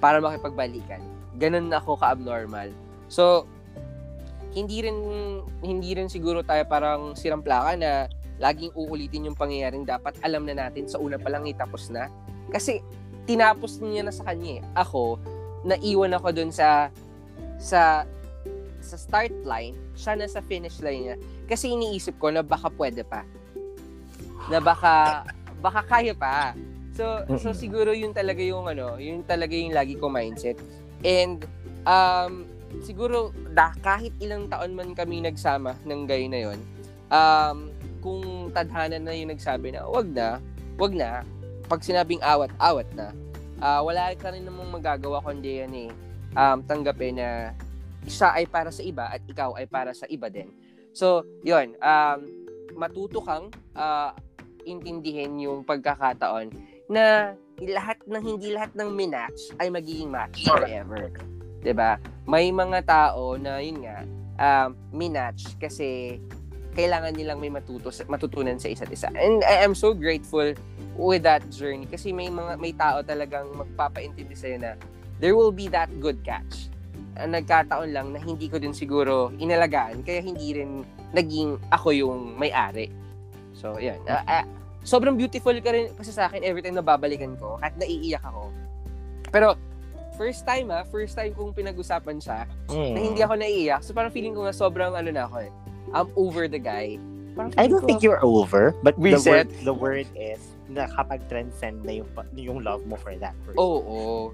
para makipagbalikan. Ganun ako ka-abnormal. So, hindi rin hindi rin siguro tayo parang sirang plaka na laging uulitin yung pangyayaring dapat alam na natin sa una pa lang itapos na. Kasi tinapos niya na sa kanya eh. Ako, naiwan ako dun sa sa sa start line, siya na sa finish line niya. Kasi iniisip ko na baka pwede pa. Na baka baka kaya pa. So so siguro yun talaga yung ano, yun talaga yung lagi ko mindset. And um siguro da, kahit ilang taon man kami nagsama ng gay na yon, um kung tadhana na yung nagsabi na wag na, wag na, pag sinabing awat, awat na. Ah, wala ka rin namang magagawa kundi yan eh um, tanggapin na isa ay para sa iba at ikaw ay para sa iba din. So, yun, um, matuto kang ah, intindihin yung pagkakataon na lahat ng hindi lahat ng minatch ay magiging match forever. 'Di ba? May mga tao na yun nga um, minatch kasi kailangan nilang may matuto matutunan sa isa't isa. And I am so grateful with that journey kasi may mga may tao talagang magpapaintindi sa'yo na there will be that good catch. Ang nagkataon lang na hindi ko din siguro inalagaan kaya hindi rin naging ako yung may-ari. So, yan. Ah, ah, sobrang beautiful ka rin kasi sa akin every time na babalikan ko at naiiyak ako. Pero, first time ah, first time kong pinag-usapan siya na hindi ako naiiyak. So, parang feeling ko nga sobrang ano na ako eh. I'm over the guy. Parang I don't ko- think you're over, but the word, the word is nakapag-transcend na yung, yung love mo for that person. Oo.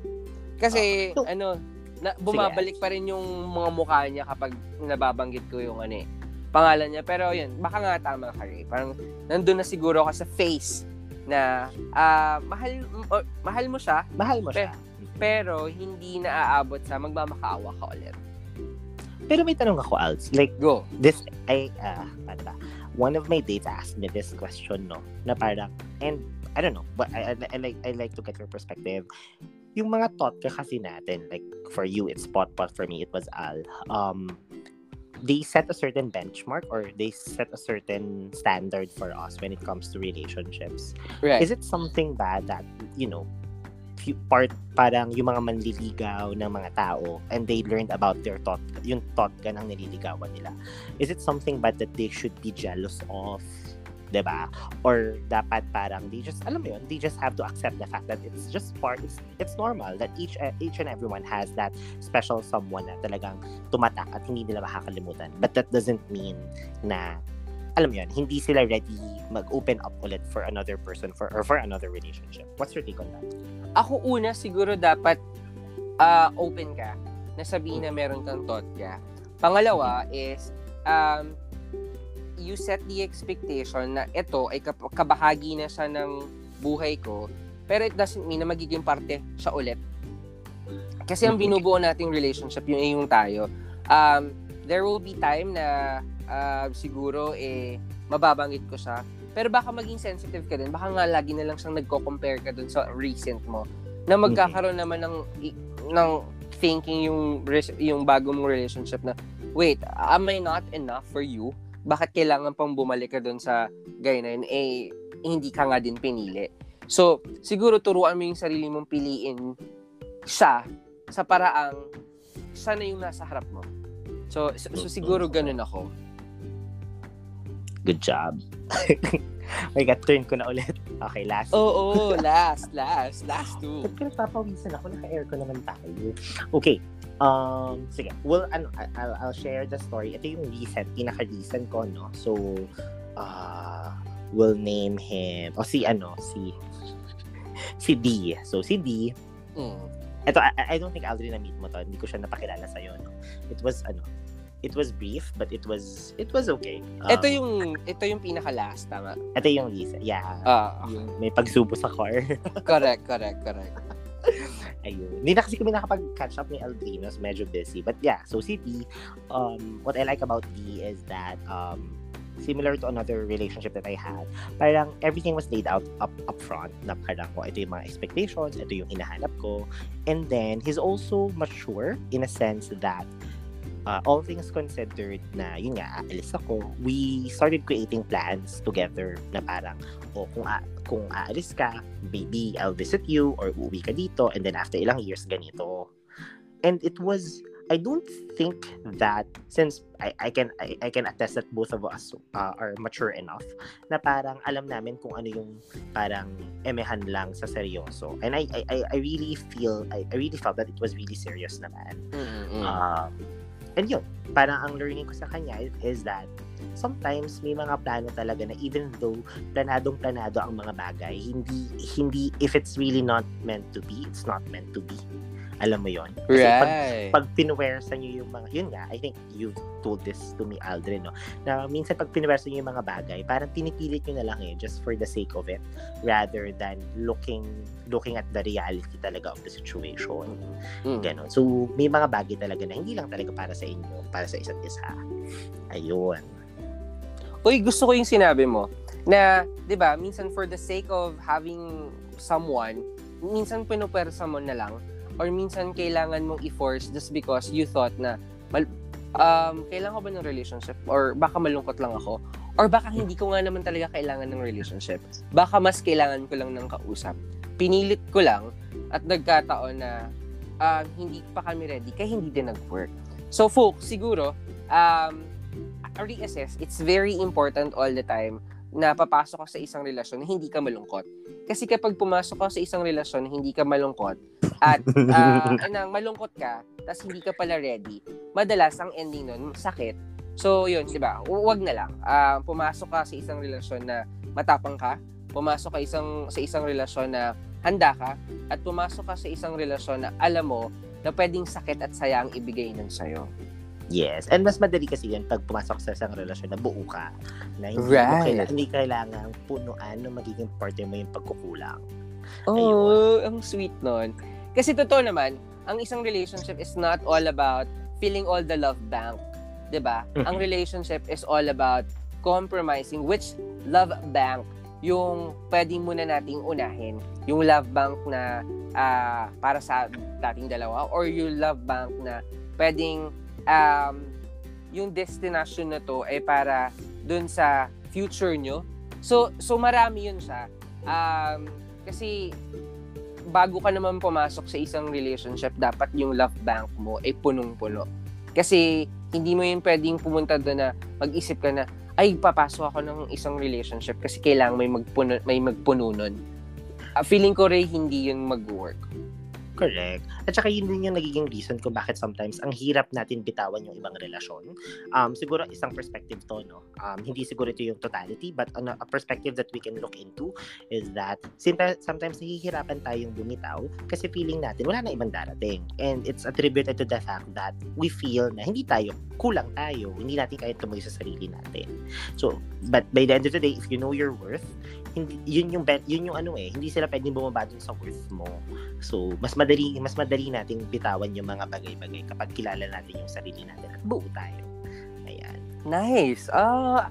Kasi, So- ano, na, bumabalik pa rin yung mga mukha niya kapag nababanggit ko yung ano eh, pangalan niya. Pero yun, baka nga tama ka rin. Parang nandun na siguro ka sa face na ah, mahal o- mahal mo siya Mahal mo siya. pero hindi naaabot sa magmamakaawa ka ulit. Pero may tanong ako, Alts. Like, Go. this, I, uh, paano ba? One of my dates asked me this question, no? Na parang, and I don't know, but I, I, I like I like to get your perspective. Yung mga thought ka kasi natin, like for you it's pot pot, for me it was Al. Um, they set a certain benchmark or they set a certain standard for us when it comes to relationships. Right. Is it something bad that, you know, part parang yung mga manliligaw ng mga tao and they learned about their thought yung thought ka ng nililigawan nila is it something bad that they should be jealous of 'di ba or dapat parang they just alam mo yun they just have to accept the fact that it's just part it's, it's normal that each each and everyone has that special someone na talagang tumatak at hindi nila makakalimutan but that doesn't mean na alam mo yun, hindi sila ready mag-open up ulit for another person for or for another relationship. What's your take on that? Ako una, siguro dapat uh, open ka na sabihin na meron kang thought ka. Pangalawa is, um, you set the expectation na ito ay kabahagi na siya ng buhay ko, pero it doesn't mean na magiging parte siya ulit. Kasi ang binubuo nating relationship, yung yung tayo, um, there will be time na uh, siguro eh mababanggit ko siya. Pero baka maging sensitive ka din. Baka nga lagi na lang siyang nagko-compare ka dun sa recent mo. Na magkakaroon naman ng ng thinking yung yung bago mong relationship na wait, am I not enough for you? Bakit kailangan pang bumalik ka dun sa guy na yun? Eh, hindi ka nga din pinili. So, siguro turuan mo yung sarili mong piliin siya sa paraang siya na yung nasa harap mo. So, so, so siguro ganun ako. Good job. My God, turn ko na ulit. Okay, last. Oo, oh, oh, last, last, last two. Ba't ka nagpapawisan ako? Naka-air ko naman tayo. Okay. Um, sige. Well, ano, I'll, I'll share the story. Ito yung recent, pinaka-recent ko, no? So, uh, we'll name him, o si, ano, si, si D. So, si D, mm. ito, I, I don't think Aldrin na-meet mo to. Hindi ko siya napakilala sa'yo, no? It was, ano, it was brief but it was it was okay. Um, ito yung ito yung pinaka last tama. Ito yung Lisa. Yeah. Uh, yung may pagsubo sa car. correct, correct, correct. Ayun. Hindi na kasi kami nakapag-catch up ni Aldrinos. Medyo busy. But yeah, so D, um, what I like about D is that um, similar to another relationship that I had, parang everything was laid out up up front na parang oh, ito yung mga expectations, ito yung hinahanap ko. And then, he's also mature in a sense that uh, all things considered na yun nga aalis ako we started creating plans together na parang o oh, kung a- kung aalis ka maybe I'll visit you or uuwi ka dito and then after ilang years ganito. And it was I don't think that since I, I can I, I can attest that both of us uh, are mature enough na parang alam namin kung ano yung parang emehan lang sa seryoso. And I I, I really feel I, I really felt that it was really serious naman. Mm-hmm. um, And yun, parang ang learning ko sa kanya is that sometimes may mga plano talaga na even though planadong planado ang mga bagay, hindi hindi if it's really not meant to be, it's not meant to be. Alam mo yon Kasi right. pag, pag pinuwersa nyo yung mga, yun nga, I think you told this to me, Aldrin, no? Na minsan pag pinuwersa nyo yung mga bagay, parang pinipilit nyo na lang eh, just for the sake of it, rather than looking looking at the reality talaga of the situation. Mm. Ganon. So, may mga bagay talaga na hindi lang talaga para sa inyo, para sa isa't isa. Ayun. Uy, gusto ko yung sinabi mo na, 'di ba, minsan for the sake of having someone, minsan pinupersa mo na lang or minsan kailangan mong i-force just because you thought na mal, um, kailangan ko ba ng relationship or baka malungkot lang ako or baka hindi ko nga naman talaga kailangan ng relationship. Baka mas kailangan ko lang ng kausap. Pinilit ko lang at nagkataon na uh, hindi pa kami ready kaya hindi din nag-work. So folks siguro um, reassess it's very important all the time na papasok ka sa isang relasyon na hindi ka malungkot. Kasi kapag pumasok ka sa isang relasyon na hindi ka malungkot at uh, anang malungkot ka, tapos hindi ka pala ready, madalas ang ending nun, sakit. So, yun, di ba? Huwag na lang. Uh, pumasok ka sa isang relasyon na matapang ka, pumasok ka isang, sa isang relasyon na handa ka, at pumasok ka sa isang relasyon na alam mo na pwedeng sakit at saya ang ibigay nun sa'yo. Yes. And mas madali kasi yan pag pumasok sa isang relasyon na buo ka. Na hindi, right. kailangan, hindi kailangan punuan na magiging partner mo yung pagkukulang. Oh, Ayun. ang sweet nun. Kasi totoo naman, ang isang relationship is not all about filling all the love bank. 'di ba? Mm-hmm. Ang relationship is all about compromising which love bank yung pwedeng muna nating unahin. Yung love bank na uh, para sa dating dalawa or yung love bank na pwedeng um, yung destination na to ay para dun sa future nyo. So, so marami yun siya. Um, kasi bago ka naman pumasok sa isang relationship, dapat yung love bank mo ay punong-puno. Kasi hindi mo yun pwedeng pumunta doon na mag-isip ka na, ay, papasok ako ng isang relationship kasi kailangan may magpuno, may magpuno nun. Uh, feeling ko rin hindi yun mag-work. Correct. At saka yun din yung nagiging reason kung bakit sometimes ang hirap natin bitawan yung ibang relasyon. Um, siguro isang perspective to, no? Um, hindi siguro ito yung totality, but on a, a perspective that we can look into is that sometimes, nahihirapan tayong bumitaw kasi feeling natin wala na ibang darating. And it's attributed to the fact that we feel na hindi tayo, kulang tayo, hindi natin kaya tumuloy sa sarili natin. So, but by the end of the day, if you know your worth, hindi, yun yung bet, yun yung ano eh, hindi sila pwedeng bumaba dun sa worth mo. So, mas madali mas madali nating bitawan yung mga bagay-bagay kapag kilala natin yung sarili natin at buo tayo. Ayan. Nice. Ah, uh,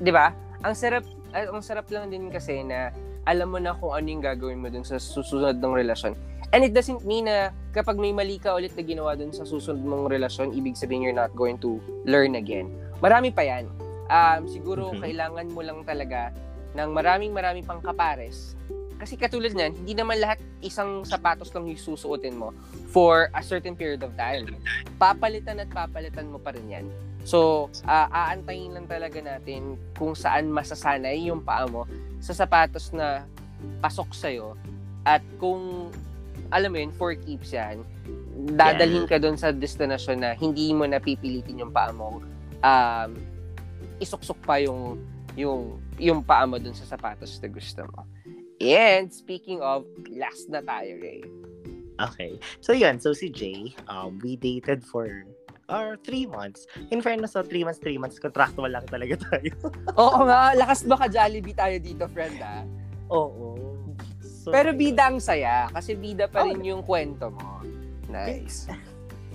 'di ba? Ang sarap uh, ang sarap lang din kasi na alam mo na kung ano yung gagawin mo dun sa susunod ng relasyon. And it doesn't mean na kapag may mali ka ulit na ginawa dun sa susunod mong relasyon, ibig sabihin you're not going to learn again. Marami pa yan. Um, siguro mm-hmm. kailangan mo lang talaga ng maraming maraming pang kapares. Kasi katulad niyan, hindi naman lahat isang sapatos lang yung susuotin mo for a certain period of time. Papalitan at papalitan mo pa rin yan. So, uh, aantayin lang talaga natin kung saan masasanay yung paa mo sa sapatos na pasok sa'yo. At kung, alam mo yun, for keeps yan, dadalhin ka doon sa destination na hindi mo napipilitin yung paa mo. Um, isuksok pa yung yung yung paa mo dun sa sapatos na gusto mo. And speaking of, last na tayo, Ray. Okay. So yun, so si Jay, um, we dated for or three months. In fairness, so three months, three months, contractual lang talaga tayo. Oo nga, lakas baka Jollibee tayo dito, friend, ah. Oo. So, Pero bida ang saya, kasi bida pa rin oh, yung kwento mo. Nice.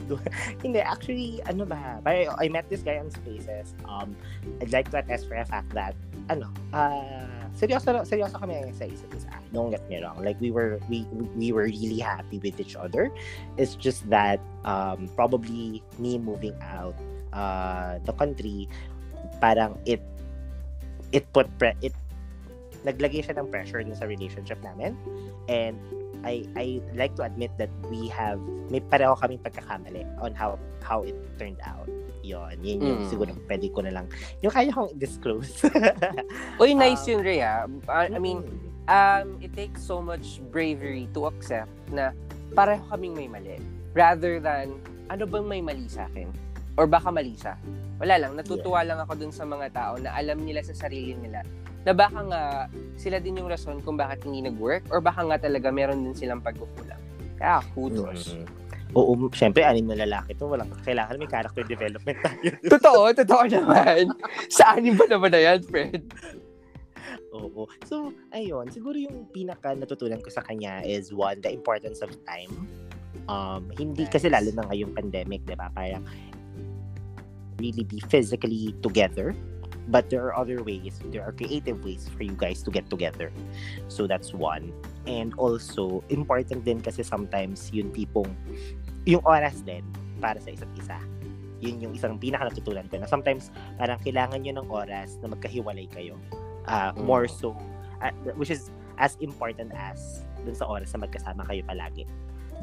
Hindi, actually, ano ba, I, I met this guy on Spaces. Um, I'd like to attest for a fact that, ano, uh, seryoso, seryoso kami sa isa't isa. Don't get me wrong. Like, we were, we, we were really happy with each other. It's just that, um, probably me moving out, uh, the country, parang it, it put, pre- it, naglagay siya ng pressure dun sa relationship namin. And I I like to admit that we have may pareho kaming pagkakamali on how how it turned out. Yon, yun yung mm. siguro pwede ko na lang. Yung kaya kong disclose. Uy, nice um, yun, Rhea. I, I mean, um, it takes so much bravery to accept na pareho kaming may mali. Rather than, ano bang may mali sa akin? Or baka mali sa? Wala lang, natutuwa yeah. lang ako dun sa mga tao na alam nila sa sarili nila na baka nga sila din yung rason kung bakit hindi nag-work or baka nga talaga meron din silang pagkukulang. Kaya kudos. Mm-hmm. Oo, syempre, anim na lalaki to. Walang kailangan may character development tayo. totoo, totoo naman. Sa anim ba naman na yan, Fred? Oo. So, ayun. Siguro yung pinaka natutunan ko sa kanya is one, the importance of time. Um, hindi nice. kasi lalo na ngayong pandemic, di ba? Parang really be physically together but there are other ways there are creative ways for you guys to get together. So that's one. And also important din kasi sometimes yung tipong yung oras din para sa isa't isa. Yun yung isang pinaka natutunan ko na sometimes parang kailangan nyo ng oras na magkahiwalay kayo. Uh, mm. more so uh, which is as important as dun sa oras na magkasama kayo palagi.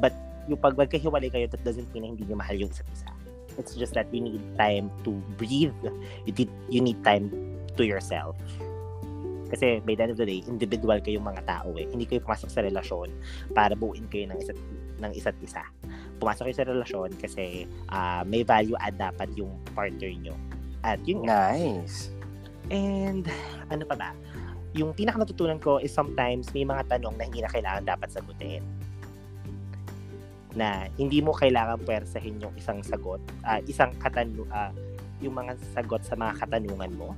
But yung pag magkahiwalay kayo that doesn't mean na hindi nyo mahal yung isa't isa It's just that you need time to breathe. You need, you need time to yourself. Kasi by the end of the day, individual kayong mga tao eh. Hindi kayo pumasok sa relasyon para buuin kayo ng isa't, ng isa't isa. Pumasok kayo sa relasyon kasi uh, may value add dapat yung partner nyo. At yun Nice. And ano pa ba? Yung pinaka natutunan ko is sometimes may mga tanong na hindi na kailangan dapat sagutin na hindi mo kailangan puwersahin yung isang sagot, uh, isang katanu uh, yung mga sagot sa mga katanungan mo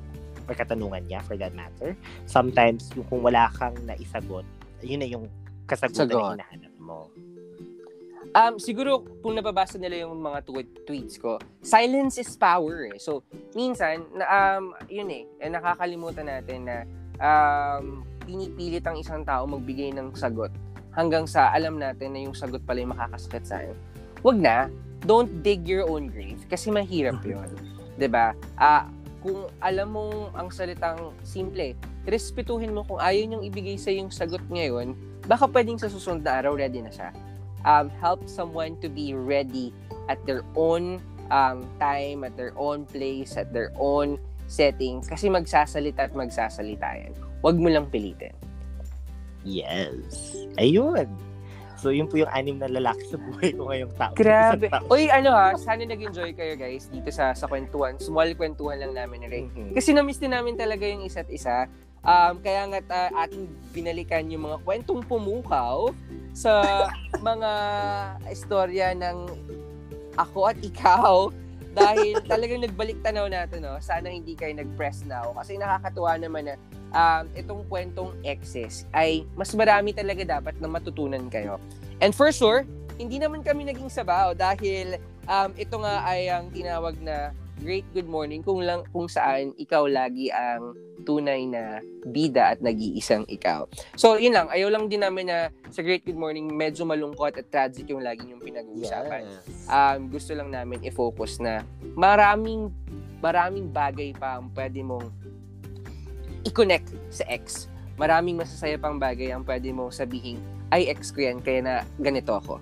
or katanungan niya for that matter. Sometimes yung kung wala kang naisagot, yun na yung kasagutan Sagot. na hinahanap mo. Um, siguro kung nababasa nila yung mga tweet, tweets ko, silence is power eh. So, minsan, na, um, yun eh, eh, nakakalimutan natin na um, pinipilit ang isang tao magbigay ng sagot hanggang sa alam natin na yung sagot pala yung makakasakit sa akin. Wag na. Don't dig your own grave kasi mahirap mm-hmm. yun. 'di ba? Ah, kung alam mong ang salitang simple, respetuhin mo kung ayaw niyang ibigay sa yung sagot ngayon, baka pwedeng sa susunod na araw ready na siya. Um, help someone to be ready at their own um, time, at their own place, at their own setting. Kasi magsasalita at magsasalita yan. Huwag mo lang pilitin. Yes. Ayun. So, yun po yung anim na lalaki sa buhay ko ngayong taon. Grabe. Taon. Uy, ano ha, sana nag-enjoy kayo guys dito sa sa kwentuhan. Small kwentuhan lang namin ni Ray. Mhm. Kasi na-miss din namin talaga yung isa't isa. Um, kaya nga uh, ating binalikan yung mga kwentong pumukaw sa mga istorya ng ako at ikaw dahil talagang nagbalik tanaw natin no sana hindi kayo nag-press now kasi nakakatuwa naman na um, itong kwentong exes ay mas marami talaga dapat na matutunan kayo and for sure hindi naman kami naging sabaw dahil um, ito nga ay ang tinawag na great good morning kung lang kung saan ikaw lagi ang tunay na bida at nag-iisang ikaw. So, yun lang. Ayaw lang din namin na sa Great Good Morning, medyo malungkot at tragic yung lagi yung pinag-uusapan. Yes. Um, gusto lang namin i-focus na maraming maraming bagay pa ang pwede mong i-connect sa ex. Maraming masasaya pang bagay ang pwede mong sabihin, ay ex ko yan, kaya na ganito ako.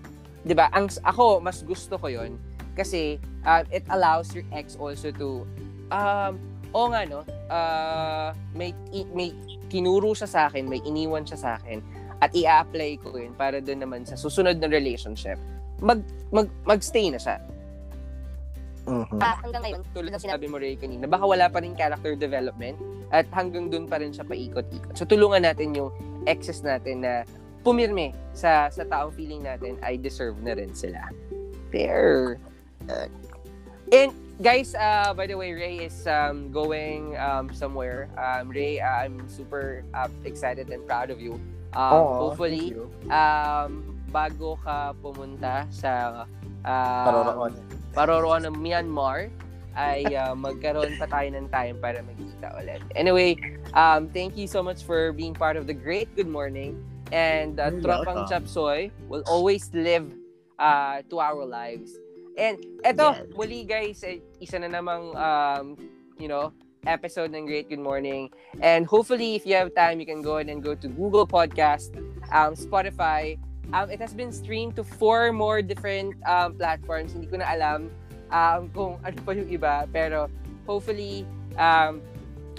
ba Ang, ako, mas gusto ko yon kasi um, it allows your ex also to um, o nga no, uh, may, may kinuro siya sa akin, may iniwan siya sa akin, at i-apply ko yun para doon naman sa susunod na relationship, mag, mag, magstay na siya. Mhm. Ah, hanggang ngayon, Tulad ng sinabi mo, Ray, kanina, baka wala pa rin character development at hanggang doon pa rin siya paikot-ikot. So, tulungan natin yung exes natin na pumirme sa sa taong feeling natin ay deserve na rin sila. There. And guys, uh, by the way, Ray is um, going um, somewhere. Um, Ray, uh, I'm super uh, excited and proud of you. Um, Oo, hopefully, thank you. um, bago ka pumunta sa uh, Paroroon. Paroroon ng Myanmar, ay uh, magkaroon pa tayo ng time para magkita ulit. Anyway, um, thank you so much for being part of the great Good Morning. And uh, You're Tropang welcome. Chapsoy will always live uh, to our lives. And eto, Yes. muli guys, eh, isa na namang, um, you know, episode ng Great Good Morning. And hopefully, if you have time, you can go ahead and go to Google Podcast, um, Spotify. Um, it has been streamed to four more different um, platforms. Hindi ko na alam um, kung ano pa yung iba. Pero hopefully, um,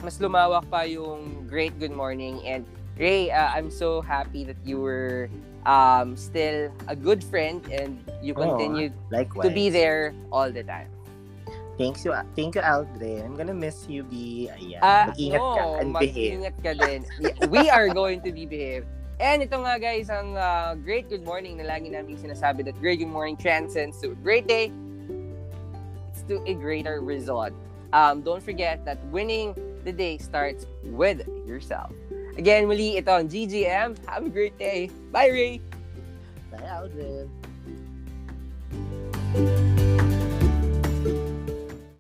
mas lumawak pa yung Great Good Morning. And Ray, uh, I'm so happy that you were um, still a good friend and you Oo, continued Likewise. to be there all the time. Thanks you, thank you, Aldrin. I'm gonna miss you, B. Ayan. Ah, Mag-ingat ka no, and behave. Mag-ingat ka din. We are going to be behave. And ito nga guys, ang uh, great good morning na lagi namin sinasabi that great good morning transcends to a great day. To a greater result. Um, don't forget that winning the day starts with yourself. Again, muli ito ang GGM. Have a great day. Bye, Ray! Bye, Aldrin.